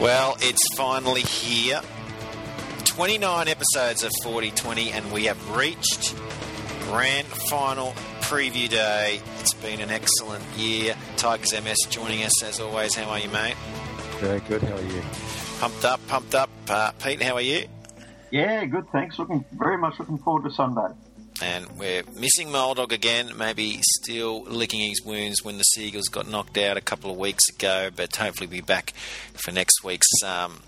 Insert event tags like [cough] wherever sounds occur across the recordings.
Well, it's finally here. 29 episodes of 4020, and we have reached grand final preview day. It's been an excellent year. Tigers MS joining us as always. How are you, mate? Very good. How are you? Pumped up, pumped up. Uh, Pete, how are you? Yeah, good. Thanks. Looking very much looking forward to Sunday. And we're missing Moldog again, maybe still licking his wounds when the Seagulls got knocked out a couple of weeks ago, but hopefully be back for next week's um,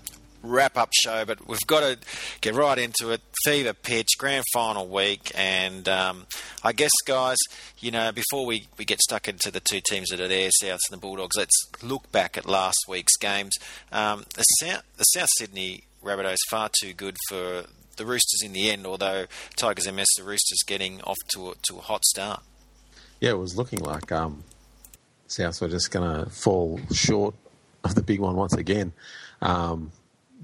wrap up show. But we've got to get right into it. Fever pitch, grand final week, and um, I guess, guys, you know, before we, we get stuck into the two teams that are there, Souths and the Bulldogs, let's look back at last week's games. Um, the, South, the South Sydney Rabbitohs far too good for the Roosters in the end, although Tigers MS, the Roosters getting off to a, to a hot start. Yeah, it was looking like um, South were just going to fall short of the big one once again. Um,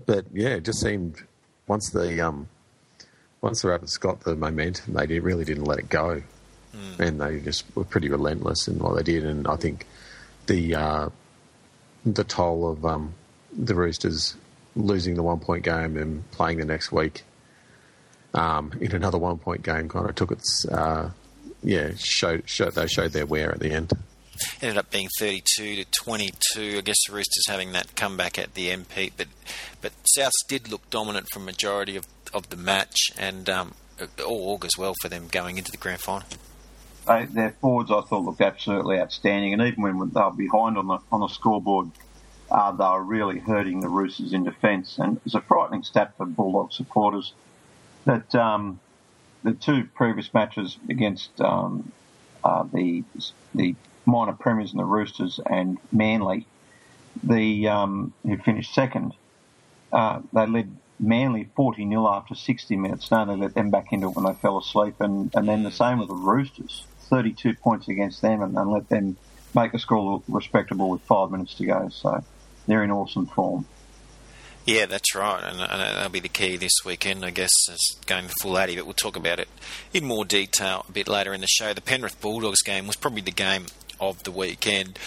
but yeah, it just seemed once the um, once the Rabbits got the momentum, they did, really didn't let it go, mm. and they just were pretty relentless in what they did. And I think the uh, the toll of um, the Roosters losing the one point game and playing the next week um, in another one point game kind of took its, uh, yeah, showed, showed, they showed their wear at the end. Ended up being 32 to 22. I guess the Roosters having that comeback at the MP, but but Souths did look dominant for majority of, of the match, and um, all augurs well for them going into the grand final. They, their forwards, I thought, looked absolutely outstanding, and even when they were behind on the on the scoreboard, uh, they were really hurting the Roosters in defence. And it's a frightening stat for Bulldog supporters that um, the two previous matches against um, uh, the the minor premiers and the Roosters and Manly, the um, who finished second, uh, they led Manly 40 0 after 60 minutes. Now they let them back into it when they fell asleep, and, and then the same with the Roosters, 32 points against them, and, and let them make the score look respectable with five minutes to go. So they're in awesome form. Yeah, that's right, and, and, that'll be the key this weekend, I guess, is going full Addy, but we'll talk about it in more detail a bit later in the show. The Penrith Bulldogs game was probably the game of the weekend.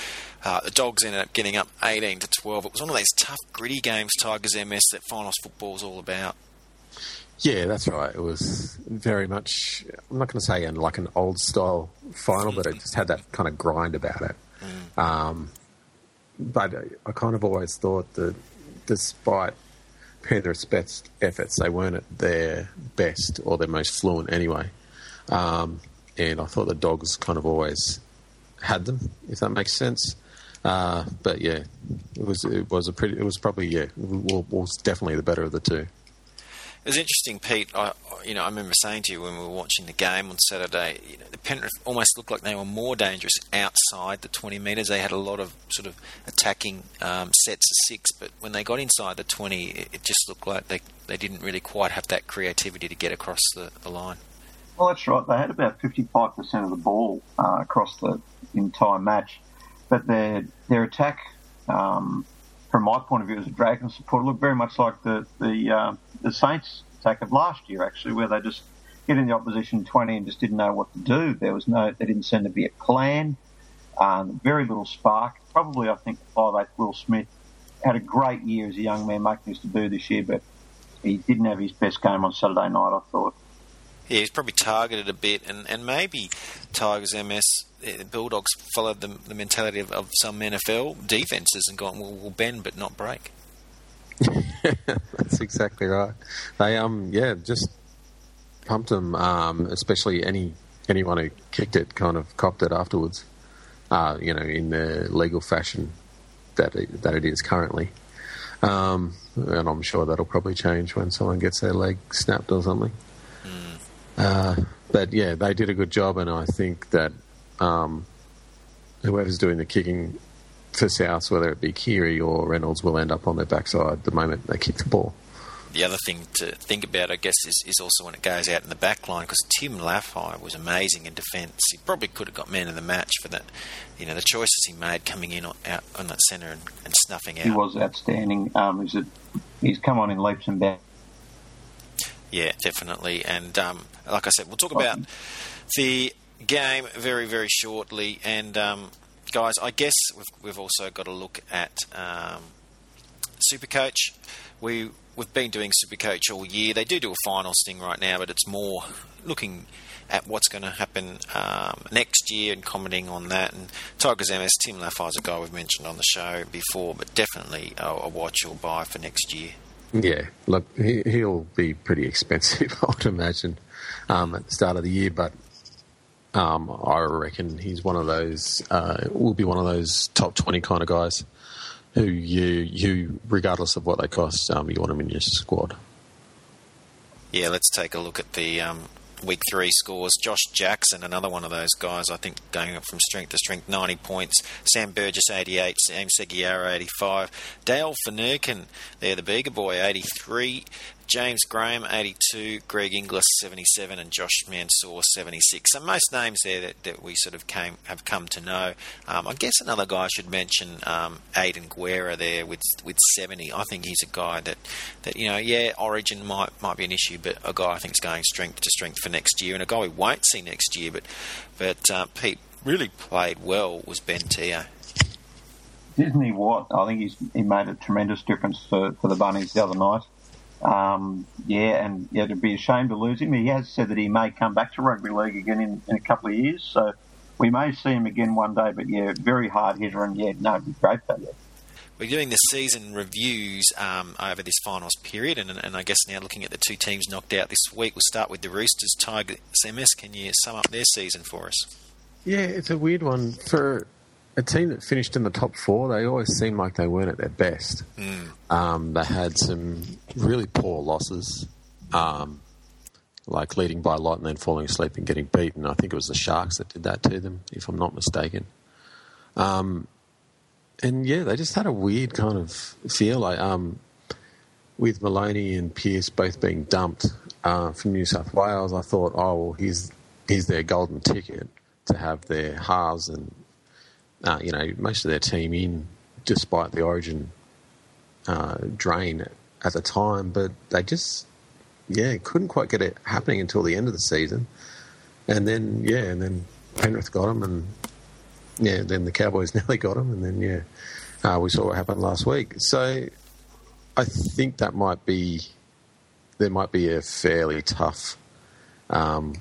Uh, the Dogs ended up getting up 18 to 12. It was one of those tough, gritty games, Tigers MS, that finals football is all about. Yeah, that's right. It was very much, I'm not going to say like an old style final, but it just had that kind of grind about it. Mm. Um, but I kind of always thought that despite Penrith's best efforts, they weren't at their best or their most fluent anyway. Um, and I thought the Dogs kind of always had them, if that makes sense. Uh, but yeah, it was it was a pretty it was probably yeah it was definitely the better of the two. Was interesting, Pete. I, you know, I remember saying to you when we were watching the game on Saturday, you know, the Penrith almost looked like they were more dangerous outside the 20 metres. They had a lot of sort of attacking um, sets of six, but when they got inside the 20, it, it, just looked like they, they didn't really quite have that creativity to get across the, the line. Well, that's right. They had about 55% of the ball uh, across the entire match, but their their attack, um, from my point of view as a Dragon supporter, looked very much like the the uh, the Saints of last year, actually, where they just get in the opposition 20 and just didn't know what to do. There was no, there didn't seem to be a plan. Um, very little spark. Probably, I think, five eight Will Smith had a great year as a young man making his debut this year, but he didn't have his best game on Saturday night. I thought. Yeah, he's probably targeted a bit, and, and maybe Tigers MS Bulldogs followed the, the mentality of, of, some NFL defenses and gone, well, we'll bend but not break. [laughs] That's exactly right. They um yeah just pumped them. Um, especially any anyone who kicked it kind of copped it afterwards. Uh, you know, in the legal fashion that it, that it is currently. Um, and I'm sure that'll probably change when someone gets their leg snapped or something. Mm. Uh, but yeah, they did a good job, and I think that um, whoever's doing the kicking for South, whether it be Keary or Reynolds, will end up on their backside the moment they kick the ball. The other thing to think about, I guess, is, is also when it goes out in the back line because Tim Lafai was amazing in defence. He probably could have got man of the match for that. You know, the choices he made coming in on, out on that centre and, and, snuffing out. He was outstanding. Um, he's, a, he's come on in leaps and bounds. Yeah, definitely. And um, like I said, we'll talk about the game very, very shortly. And um, guys, I guess we've, we've also got to look at um, Supercoach. We we've been doing Supercoach all year. They do do a final sting right now, but it's more looking at what's going to happen um, next year and commenting on that. And Tigers MS, Tim Lafai's a guy we've mentioned on the show before, but definitely a, a watch or buy for next year. Yeah, look, he, will be pretty [laughs] expensive, I would imagine, um, at the start of the year. But um, I reckon he's one of those. Uh, will be one of those top twenty kind of guys who you you regardless of what they cost, um, you want them in your squad. Yeah, let's take a look at the um, week three scores. Josh Jackson, another one of those guys, I think going up from strength to strength, 90 points. Sam Burgess, 88. Sam Seguiara, 85. Dale Finucane, there, the Bega boy, 83. James Graham, 82, Greg Inglis, 77, and Josh Mansour, 76. So most names there that, that we sort of came have come to know. Um, I guess another guy I should mention, um, Aidan Guerra there with with 70. I think he's a guy that, that you know, yeah, Origin might might be an issue, but a guy I think is going strength to strength for next year, and a guy we won't see next year. But but uh, Pete really played well was Ben Te'o. Isn't he what? I think he's he made a tremendous difference for, for the Bunnies the other night. Um, yeah, and yeah, it'd be a shame to lose him. He has said that he may come back to rugby league again in, in a couple of years, so we may see him again one day. But yeah, very hard hitter, and yeah, no, it'd be great for you. We're doing the season reviews um, over this finals period, and, and, I guess now looking at the two teams knocked out this week, we'll start with the Roosters. Tiger MS, can you sum up their season for us? Yeah, it's a weird one for a team that finished in the top four, they always seemed like they weren't at their best. Mm. Um, they had some really poor losses, um, like leading by a lot and then falling asleep and getting beaten. I think it was the Sharks that did that to them, if I'm not mistaken. Um, and yeah, they just had a weird kind of feel. Like um, with Maloney and Pearce both being dumped uh, from New South Wales, I thought, oh well, here's here's their golden ticket to have their halves and uh, you know, most of their team in, despite the Origin uh, drain at the time, but they just, yeah, couldn't quite get it happening until the end of the season. And then, yeah, and then Penrith got them, and yeah, then the Cowboys [laughs] nearly got them, and then, yeah, uh, we saw what happened last week. So I think that might be, there might be a fairly tough, um,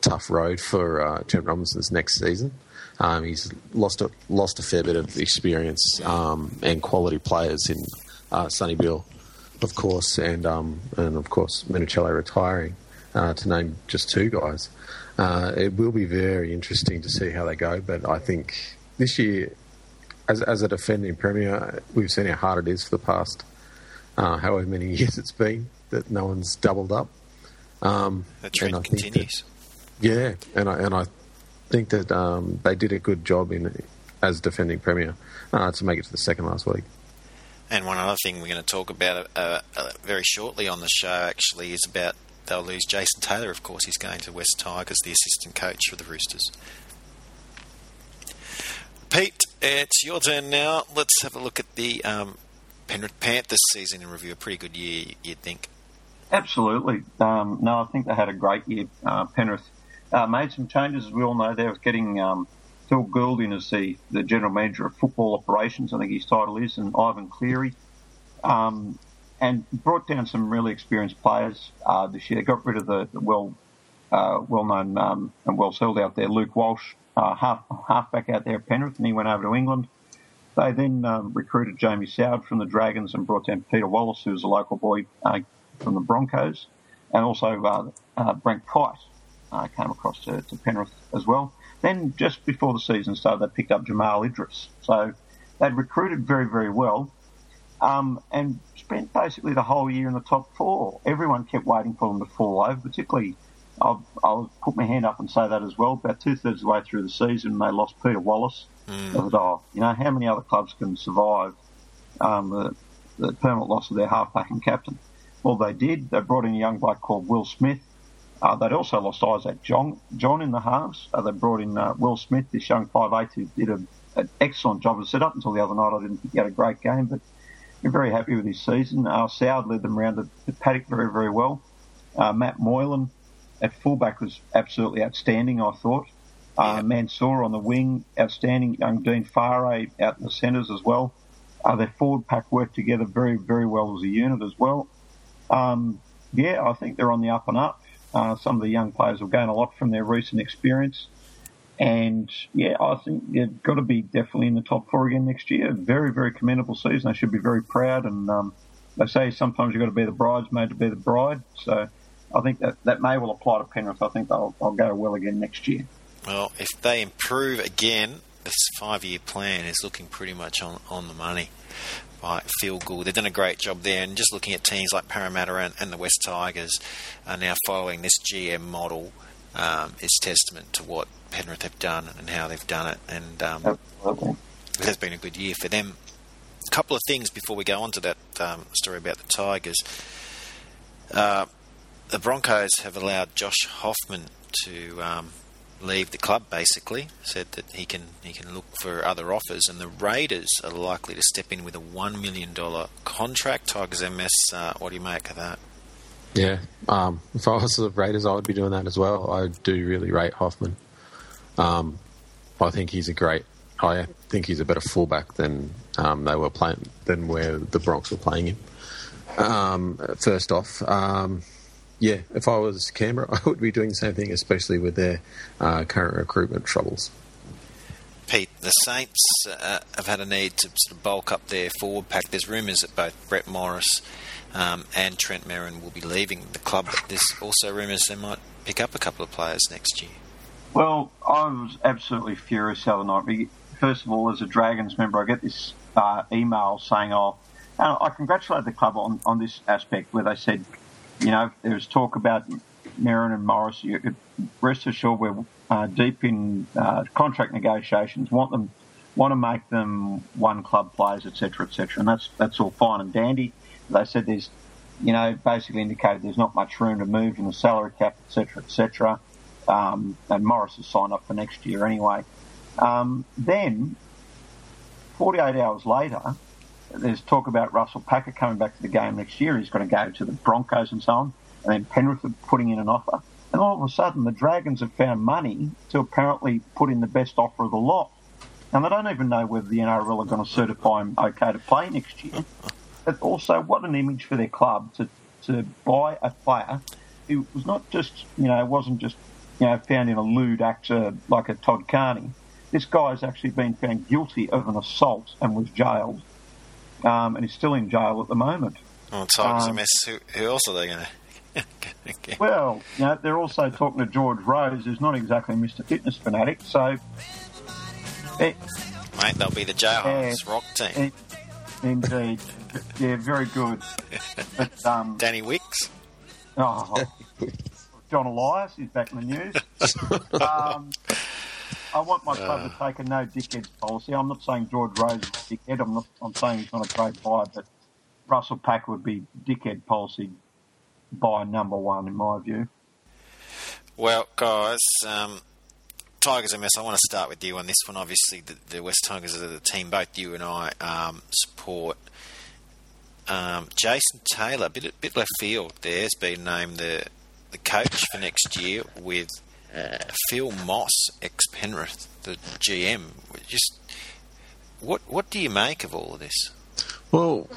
tough road for uh, Trent Robinson's next season. Um, he's lost a, lost a fair bit of experience um, and quality players in uh, Sonny Bill, of course, and um, and of course Minichiello retiring, uh, to name just two guys. Uh, it will be very interesting to see how they go, but I think this year, as, as a defending premier, we've seen how hard it is for the past uh, however many [laughs] years it's been that no one's doubled up. Um, the trend continues. That, yeah, and I and I think that um, they did a good job in as defending premier uh, to make it to the second last week. And one other thing we're going to talk about uh, uh, very shortly on the show actually is about they'll lose Jason Taylor. Of course, he's going to West Tigers, the assistant coach for the Roosters. Pete, it's your turn now. Let's have a look at the um, Penrith Panthers season in review. A pretty good year, you'd think. Absolutely. Um, no, I think they had a great year. Uh, Penrith uh, made some changes, as we all know. They're getting um, Phil Goulding as the, the general manager of football operations, I think his title is, and Ivan Cleary. Um, and brought down some really experienced players uh, this year. Got rid of the, the well uh, well known um, and well settled out there Luke Walsh, uh, half halfback out there at Penrith, and he went over to England. They then um, recruited Jamie Soward from the Dragons and brought down Peter Wallace, who's a local boy uh, from the Broncos, and also uh, uh, Brent Kite, uh, came across to, to, Penrith as well. Then just before the season started, they picked up Jamal Idris. So they'd recruited very, very well um, and spent basically the whole year in the top four. Everyone kept waiting for them to fall over, particularly. I'll, I'll put my hand up and say that as well. About two thirds of the way through the season, they lost Peter Wallace. Mm. Thought, oh, you know, how many other clubs can survive um, the, the permanent loss of their halfback and captain? Well, they did. They brought in a young bloke called Will Smith, uh, they'd also lost Isaac John, John in the halves. Uh, they brought in uh, Will Smith, this young 5'8", who did a, an excellent job of set up until the other night. I didn't think he had a great game, but we're very happy with his season. Uh, Soward led them around the, the paddock very, very well. Uh, Matt Moylan at fullback was absolutely outstanding, I thought. Uh. Mansour on the wing, outstanding. Young Dean Whare out in the centres as well. Uh, their forward pack worked together very, very well as a unit as well. Um, yeah, I think they're on the up and up. Uh, some of the young players will gain a lot from their recent experience. And yeah, I think they've got to be definitely in the top four again next year. Very, very commendable season. They should be very proud. And um, they say sometimes you've got to be the bridesmaid to be the bride. So I think that, that may well apply to Penrith. I think they'll, they'll go well again next year. Well, if they improve again, this five year plan is looking pretty much on, on the money. I feel good. They've done a great job there, and just looking at teams like Parramatta and, and the West Tigers are now following this GM model um, is testament to what Penrith have done and how they've done it. And um, it has been a good year for them. A couple of things before we go on to that um, story about the Tigers. Uh, the Broncos have allowed Josh Hoffman to um, leave the club. Basically, said that he can he can look for other offers, and the Raiders are likely to step in with a one million dollar contract. Tigers MS, uh, what do you make of that? Yeah, um, if I was the Raiders, I would be doing that as well. I do really rate Hoffman. Um, I think he's a great. I think he's a better fullback than um, they were playing than where the Bronx were playing him. Um, first off, um, yeah, if I was Canberra, [laughs] I would be doing the same thing, especially with their uh, current recruitment troubles. Pete, the Saints uh, have had a need to sort of bulk up their forward pack. There's rumours that both Brett Morris um, and Trent Merrin will be leaving the club. But there's also rumours they might pick up a couple of players next year. Well, I was absolutely furious the other night. First of all, as a Dragons member, I get this uh, email saying, "Oh, I congratulate the club on, on this aspect," where they said, "You know, there was talk about Merrin and Morris. You, rest assured, we're uh, deep in uh, contract negotiations. Want them, want to make them one club players, etc., etc. And that's that's all fine and dandy." They said there's, you know, basically indicated there's not much room to move in the salary cap, etc., etc. Um, and Morris has signed up for next year anyway. Um, then, 48 hours later, there's talk about Russell Packer coming back to the game next year. He's going to go to the Broncos and so on. And then Penrith are putting in an offer. And all of a sudden, the Dragons have found money to apparently put in the best offer of the lot. And they don't even know whether the NRL are going to certify him okay to play next year. But also, what an image for their club to, to buy a player who was not just, you know, it wasn't just, you know, found in a lewd act like a Todd Carney. This guy has actually been found guilty of an assault and was jailed. Um, and he's still in jail at the moment. Oh, Tigers um, a mess. Who, who else are they going [laughs] to? well, you know, they're also talking to George Rose, who's not exactly Mr. Fitness fanatic. So, it, mate, they'll be the jailhouse rock team. It, indeed, yeah, very good. But, [laughs] um, Danny Wicks. Oh, John Elias is back in the news. [laughs] Um, I want my club uh, to take a no dickheads policy. I'm not saying George Rose is a dickhead. I'm not. I'm saying he's not a great buyer, but Russell Pack would be dickhead policy by number one in my view. Well, guys, um, Tigers MS. I want to start with you on this one. Obviously, the, the West Tigers are the team both you and I um, support. Um, Jason Taylor, bit bit left field. There has been named the the coach for next year with uh, Phil Moss, ex Penrith, the GM. Just what what do you make of all of this? Well,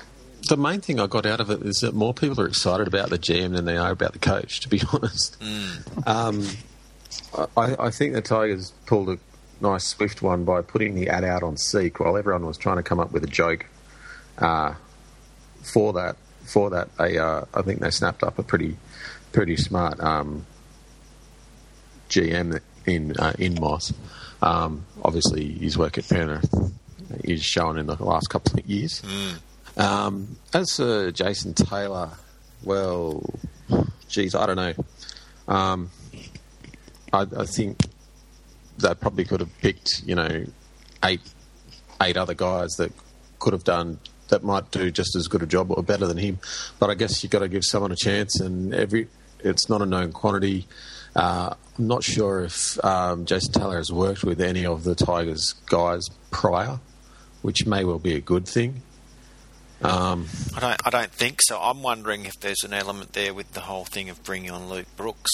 the main thing I got out of it is that more people are excited about the GM than they are about the coach. To be [laughs] honest, mm. um, I, I, think the Tigers pulled a nice swift one by putting the ad out on Seek while everyone was trying to come up with a joke. Uh, for that, for that, they uh, I think they snapped up a pretty, pretty smart um, GM in uh, in Moss. Um, obviously, his work at Penrith is shown in the last couple of years. Mm. Um, as for Jason Taylor, well, geez, I don't know. Um, I, I, think they probably could have picked, you know, eight eight other guys that could have done that might do just as good a job or better than him. But I guess you've got to give someone a chance, and every it's not a known quantity. Uh, I'm not sure if um, Jason Taylor has worked with any of the Tigers guys prior, which may well be a good thing. Um, I don't. I don't think so. I'm wondering if there's an element there with the whole thing of bringing on Luke Brooks,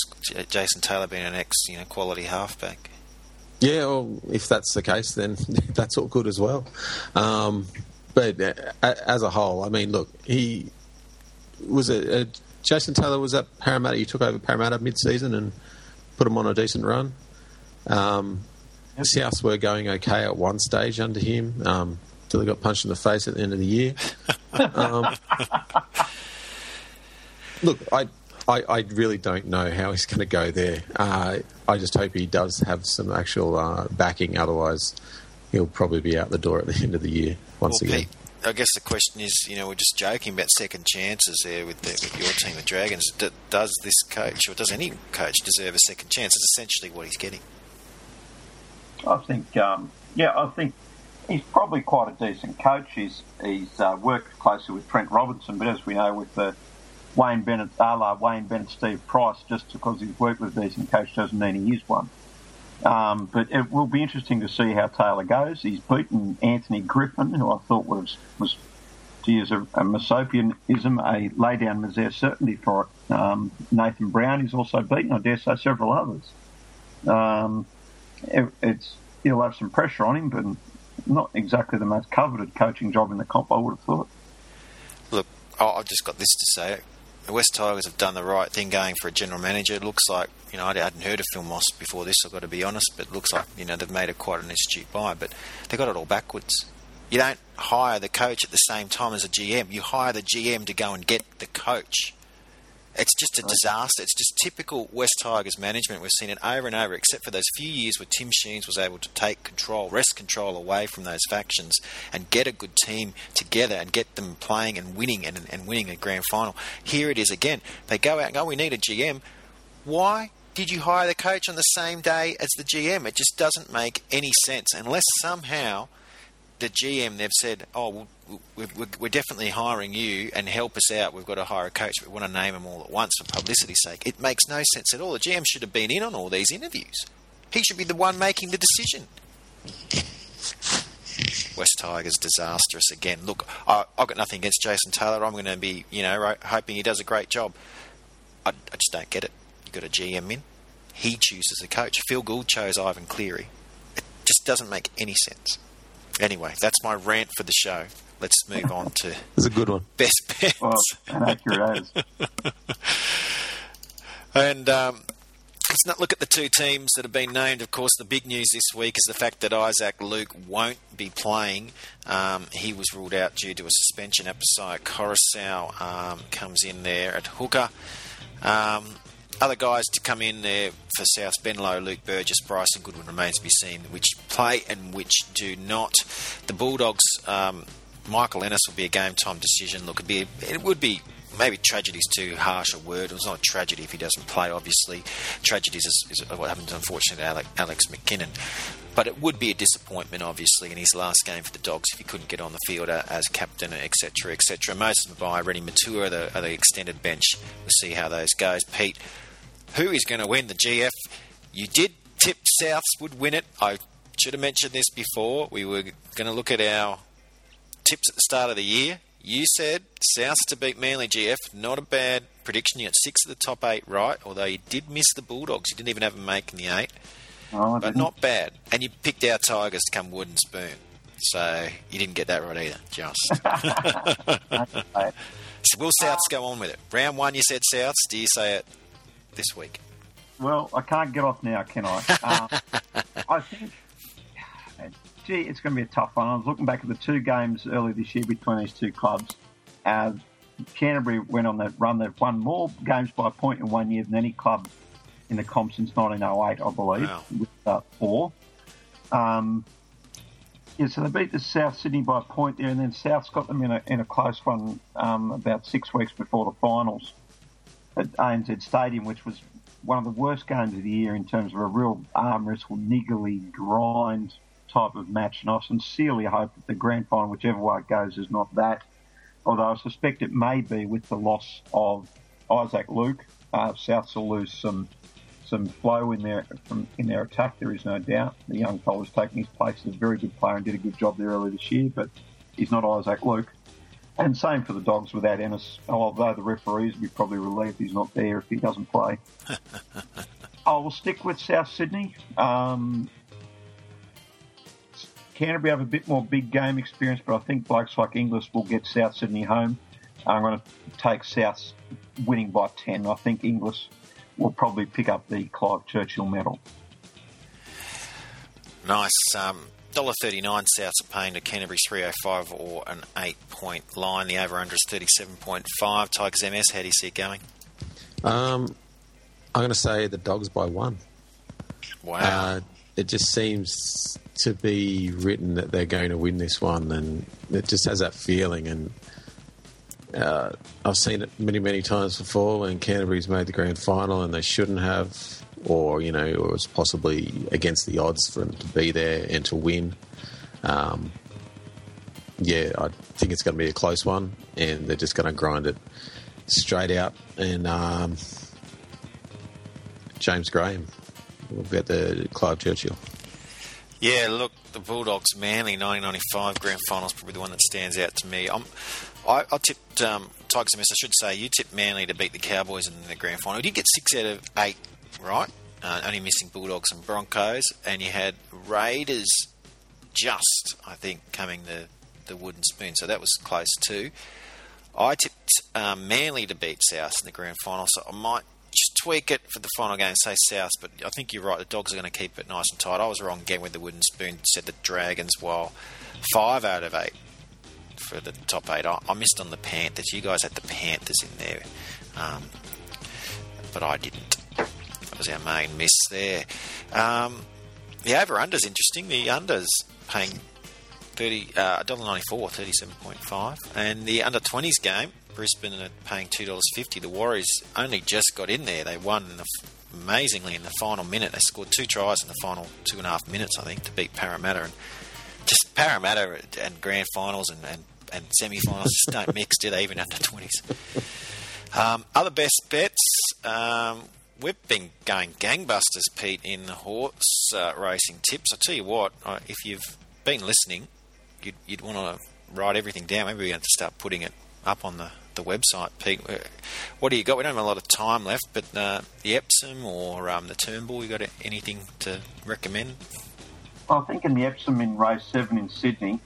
Jason Taylor being an ex, you know, quality halfback. Yeah, well, if that's the case, then [laughs] that's all good as well. Um, but uh, as a whole, I mean, look, he was a, a Jason Taylor was at Parramatta. He took over Parramatta mid-season and put them on a decent run. Um, yep. Souths were going okay at one stage under him um, until they got punched in the face at the end of the year. um, [laughs] look, I, I, I, really don't know how he's going to go there. Uh, I just hope he does have some actual uh, backing. Otherwise, he'll probably be out the door at the end of the year once well, again. Pete, I guess the question is, you know, we're just joking about second chances there with, the, with your team, the Dragons. D- does this coach, or does any coach, deserve a second chance? It's essentially what he's getting. I think, um, yeah, I think he's probably quite a decent coach. He's he's uh, worked closely with Trent Robinson, but as we know, with the Wayne Bennett, a la Wayne Bennett, Steve Price, just because he's worked with a decent coach doesn't mean he is one. Um, but it will be interesting to see how Taylor goes. He's beaten Anthony Griffin, who I thought was was to use a, a Masopianism, a lay down misere certainty for it. Um, Nathan Brown is also beaten, I dare say, several others. Um, it, it's he'll have some pressure on him, but not exactly the most coveted coaching job in the comp. I would have thought. Look, I've just got this to say the West Tigers have done the right thing going for a general manager. It looks like, you know, I hadn't heard of Phil Moss before this, I've got to be honest, but it looks like, you know, they've made it quite an astute buy, but they got it all backwards. You don't hire the coach at the same time as a GM. You hire the GM to go and get the coach. It's just a disaster. It's just typical West Tigers management. We've seen it over and over, except for those few years where Tim Sheens was able to take control, wrest control away from those factions and get a good team together and get them playing and winning and, and winning a grand final. Here it is again. They go out and go, we need a GM. Why did you hire the coach on the same day as the GM? It just doesn't make any sense unless somehow the GM they've said, "Oh, we're, we're, definitely hiring you and help us out. We've got to hire a coach. We want to name them all at once for publicity's sake." It makes no sense at all. The GM should have been in on all these interviews. He should be the one making the decision. West Tigers disastrous again. Look, I, have got nothing against Jason Taylor. I'm going to be, you know, hoping he does a great job. I, I just don't get it. You've got a GM in. He chooses a coach. Phil Gould chose Ivan Cleary. It just doesn't make any sense. Anyway, that's my rant for the show. Let's move on to. [laughs] It's a good one. Best bets. Well, accurate [laughs] and um, let's not look at the two teams that have been named. Of course, the big news this week is the fact that Isaac Luke won't be playing. Um, he was ruled out due to a suspension. Apisai Koroisau um, comes in there at hooker. Um, other guys to come in there for South Ben Lowe, Luke Burgess, Bryson Goodwin remains to be seen which play and which do not. The Bulldogs, um, Michael Ennis will be a game time decision. Look, it'd be, it would be maybe tragedy is too harsh a word. It was not a tragedy if he doesn't play, obviously. Tragedies is, is what happened, unfortunately, to Alex McKinnon. But it would be a disappointment, obviously, in his last game for the Dogs if he couldn't get on the field as captain, etc., etc. Moses Reni Maitua are the, the extended bench. We'll see how those goes. Pete, who is going to win the GF. You did tip Souths would win it. I should have mentioned this before. We were going to look at our tips at the start of the year. You said Souths to beat Manly GF. Not a bad prediction. You got six of the top eight right, although you did miss the Bulldogs. You didn't even have them making the eight. Oh, but not bad. And you picked our Tigers to come wooden spoon. So you didn't get that right either, just. [laughs] [laughs] so will Souths go on with it? Round one, you said Souths. Do you say it this week? Well, I can't get off now, can I? uh, [laughs] I think, gee, it's going to be a tough one. I was looking back at the two games earlier this year between these two clubs. Uh, Canterbury went on that run. They've won more games by a point in one year than any club in the comp since 1908, I believe, wow. with uh, four. Um, yeah, so they beat the South Sydney by a point there, and then South's got them in a, in a close one um, about six weeks before the finals at ANZ Stadium, which was one of the worst games of the year in terms of a real arm wrestle, niggly, grind type of match. And I sincerely hope that the grand final, whichever way it goes, is not that. Although I suspect it may be with the loss of Isaac Luke. Uh, Souths will lose some some flow in their from, in their attack. There is no doubt. The young fellow has taken his place as a very good player and did a good job there earlier this year, but he's not Isaac Luke. And same for the dogs without Ennis, although the referees will be probably relieved he's not there if he doesn't play. [laughs] I will stick with South Sydney. Um, Canterbury have a bit more big game experience, but I think blokes like Inglis will get South Sydney home. I'm going to take South winning by 10. I think Inglis will probably pick up the Clive Churchill medal. Nice. Um, $1.39 Souths are paying to Canterbury 305 or an 8 point line. The over under is 37.5. Tigers MS, how do you see it going? Um, I'm going to say the Dogs by one. Wow. Uh, it just seems to be written that they're going to win this one, and it just has that feeling. And uh, I've seen it many, many times before when Canterbury's made the grand final and they shouldn't have, or you know, or it was possibly against the odds for them to be there and to win. Um, yeah, I think it's going to be a close one, and they're just going to grind it straight out. And um, James Graham will get the Clive Churchill. Yeah, look, the Bulldogs Manly 1995 grand final is probably the one that stands out to me. I'm, I, I tipped um, Tigers. I should say you tipped Manly to beat the Cowboys in the grand final. You did get six out of eight right, uh, only missing Bulldogs and Broncos, and you had Raiders just, I think, coming the the wooden spoon. So that was close too. I tipped um, Manly to beat South in the grand final, so I might just tweak it for the final game say South. But I think you're right. The Dogs are going to keep it nice and tight. I was wrong again with the wooden spoon. Said the Dragons. While five out of eight for the top eight. I, I missed on the Panthers. You guys had the Panthers in there, um, but I didn't. Was our main miss there. Um, the over under's interesting. The under's paying thirty uh, dollar ninety four, thirty seven point five, and the under twenties game. Brisbane are paying two dollars fifty. The Warriors only just got in there. They won in the, amazingly in the final minute. They scored two tries in the final two and a half minutes, I think, to beat Parramatta. And just Parramatta and grand finals and, and, and semi finals just don't mix, do they? Even under twenties. Um, other best bets. Um, we've been going gangbusters, Pete, in the horse uh, racing tips. I tell you what, uh, if you've been listening, you'd, you'd want to write everything down. Maybe we have to start putting it up on the, the website, Pete. Uh, What do you got? We don't have a lot of time left, but uh, the Epsom or um, the Turnbull, you got anything to recommend? Well, I think in the Epsom in race seven in Sydney,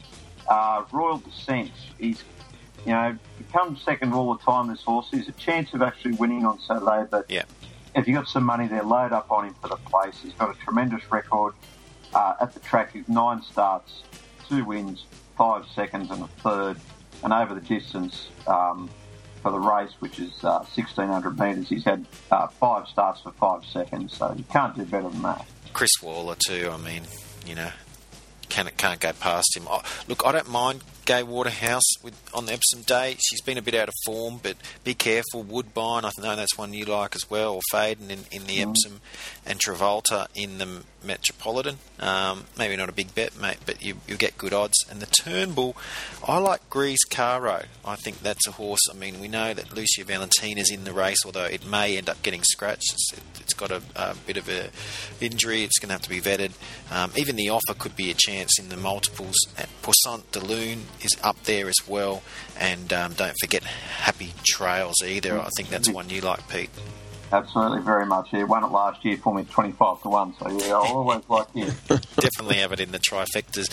uh, Royal Descent, he's, you know, he comes second all the time, this horse. He's a chance of actually winning on Saturday, but Yeah. If you've got some money there, load up on him for the place. He's got a tremendous record uh, at the track. He's nine starts, two wins, five seconds, and a third. And over the distance um, for the race, which is uh, 1600 metres, he's had uh, five starts for five seconds. So you can't do better than that. Chris Waller too. I mean, you know, can can't go past him. I, look, I don't mind Gay Waterhouse with on the Epsom Day. She's been a bit out of form, but be careful. Woodbine, I know that's one you like as well, or Faden in, in the Epsom, and Travolta in the Metropolitan. Um, maybe not a big bet, mate, but you you get good odds. And the Turnbull, I like Grease Caro. I think that's a horse. I mean, we know that Lucia Valentina's in the race, although it may end up getting scratched. It's, it's got a, a bit of a injury. It's going to have to be vetted. Um, even the offer could be a chance in the multiples. At Puissance de Lune is up there as well, and um, don't forget Happy Trails either. I think that's one you like, Pete. Absolutely, very much. He won it last year for me 25 to 1. So, yeah, I always like him. [laughs] Definitely have it in the trifectas.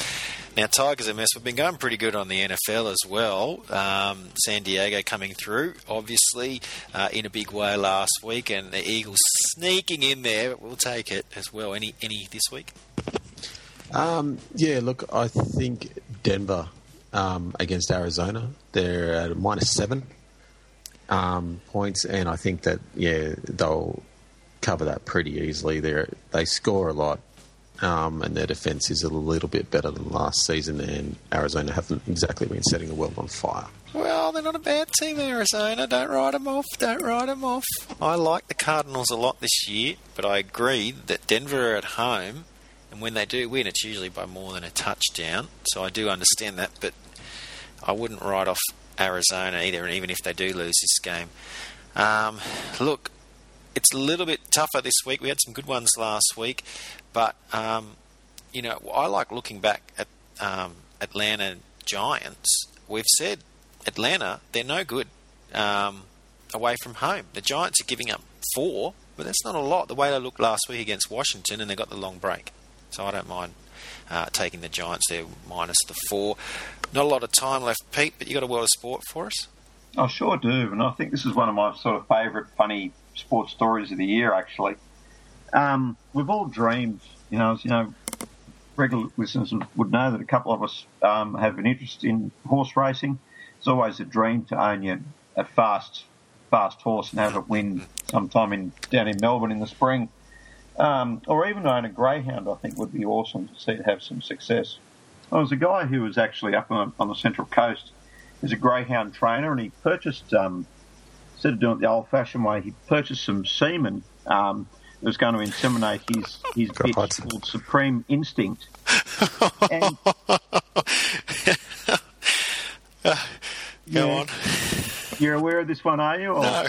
Now, Tigers are mess. We've been going pretty good on the NFL as well. Um, San Diego coming through, obviously, uh, in a big way last week, and the Eagles sneaking in there. We'll take it as well. Any any this week? Um, yeah, look, I think Denver um, against Arizona, they're at minus seven um, points, and I think that yeah they'll cover that pretty easily. They they score a lot, um, and their defense is a little bit better than last season. And Arizona haven't exactly been setting the world on fire. Well, they're not a bad team, Arizona. Don't write them off. Don't write them off. I like the Cardinals a lot this year, but I agree that Denver are at home, and when they do win, it's usually by more than a touchdown. So I do understand that, but I wouldn't write off Arizona either, and even if they do lose this game. Um, look, it's a little bit tougher this week. We had some good ones last week, but um, you know, I like looking back at um, Atlanta Giants. We've said Atlanta, they're no good um, away from home. The Giants are giving up four, but that's not a lot. The way they looked last week against Washington, and they got the long break. So I don't mind uh, taking the Giants there minus the four. Not a lot of time left, Pete, but you got a world of sport for us? I sure do, and I think this is one of my sort of favourite funny sports stories of the year. Actually, um, we've all dreamed, you know, you know, regular listeners would know that a couple of us um, have an interest in horse racing. It's always a dream to own a fast, fast horse and have it win sometime in down in Melbourne in the spring, um, or even own a greyhound. I think would be awesome to see have some success. There was a guy who was actually up on, on the Central Coast. He's a greyhound trainer, and he purchased um, instead of doing it the old-fashioned way, he purchased some semen. Um, that was going to inseminate his his [laughs] bitch called Supreme Instinct. And, [laughs] Go on. You're aware of this one, are you? Or? No.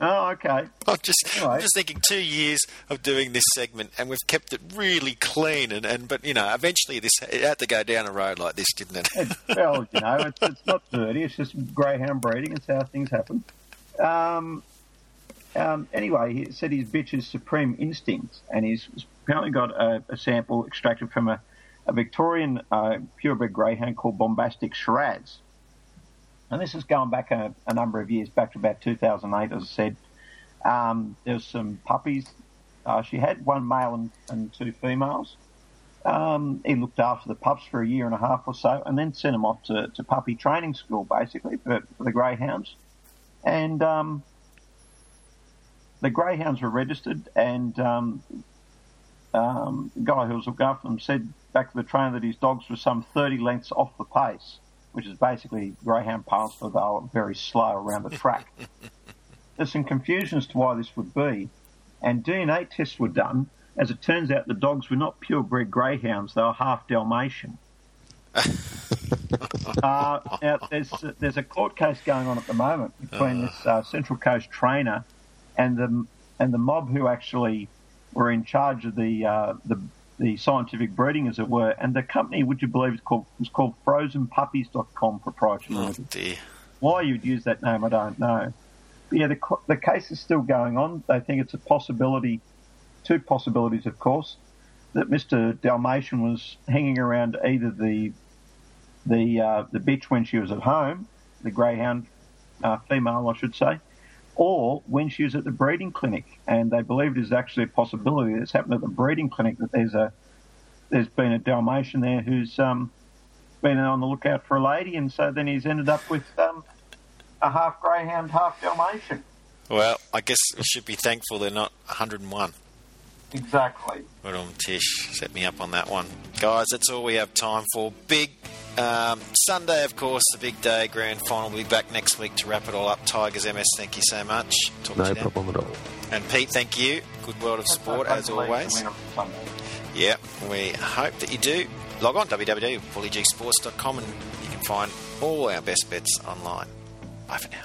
Oh, okay. I'm just, Anyway. I'm just thinking two years of doing this segment, and we've kept it really clean. And, and but you know, eventually this it had to go down a road like this, didn't it? [laughs] It's, well, you know, it's, it's not dirty. It's just greyhound breeding. It's how things happen. Um, um, anyway, he said his bitch is Supreme Instinct, and he's apparently got a, a sample extracted from a, a Victorian uh, purebred greyhound called Bombastic Shiraz. And this is going back a, a number of years, back to about 2008, as I said. Um, there's some puppies. Uh, she had one male and, and two females. Um, he looked after the pups for a year and a half or so, and then sent them off to, to puppy training school, basically, for, for the greyhounds. And um, the greyhounds were registered, and um, um, the guy who was looking after them said back to the trainer that his dogs were some 30 lengths off the pace, which is basically greyhound pace, but they were very slow around the track. [laughs] There's some confusion as to why this would be, and DNA tests were done. As it turns out, the dogs were not purebred greyhounds; they were half Dalmatian. [laughs] uh, now, there's there's a court case going on at the moment between this uh, Central Coast trainer and the and the mob who actually were in charge of the uh, the the scientific breeding, as it were. And the company, would you believe, is called was called FrozenPuppies.com Proprietary Oh Limited. dear. Why you'd use that name, I don't know. But yeah, the the case is still going on. They think it's a possibility, two possibilities, of course, that Mr. Dalmatian was hanging around either the the uh, the bitch when she was at home, the greyhound uh, female, I should say, or when she was at the breeding clinic. And they believe it is actually a possibility that's happened at the breeding clinic that there's a there's been a Dalmatian there who's um, been on the lookout for a lady, and so then he's ended up with um, a half greyhound, half Dalmatian. Well, I guess we should be thankful they're not 101. Exactly. Well Tish. Set me up on that one. Guys, that's all we have time for. Big um, Sunday, of course, the big day, grand final. We'll be back next week to wrap it all up. Tigers MS, thank you so much. Talk to No then. problem at all. And Pete, thank you. Good world of sport, as always. Yeah, we hope that you do. Log on www.bullygsports.com and you can find all our best bets online. Bye for now.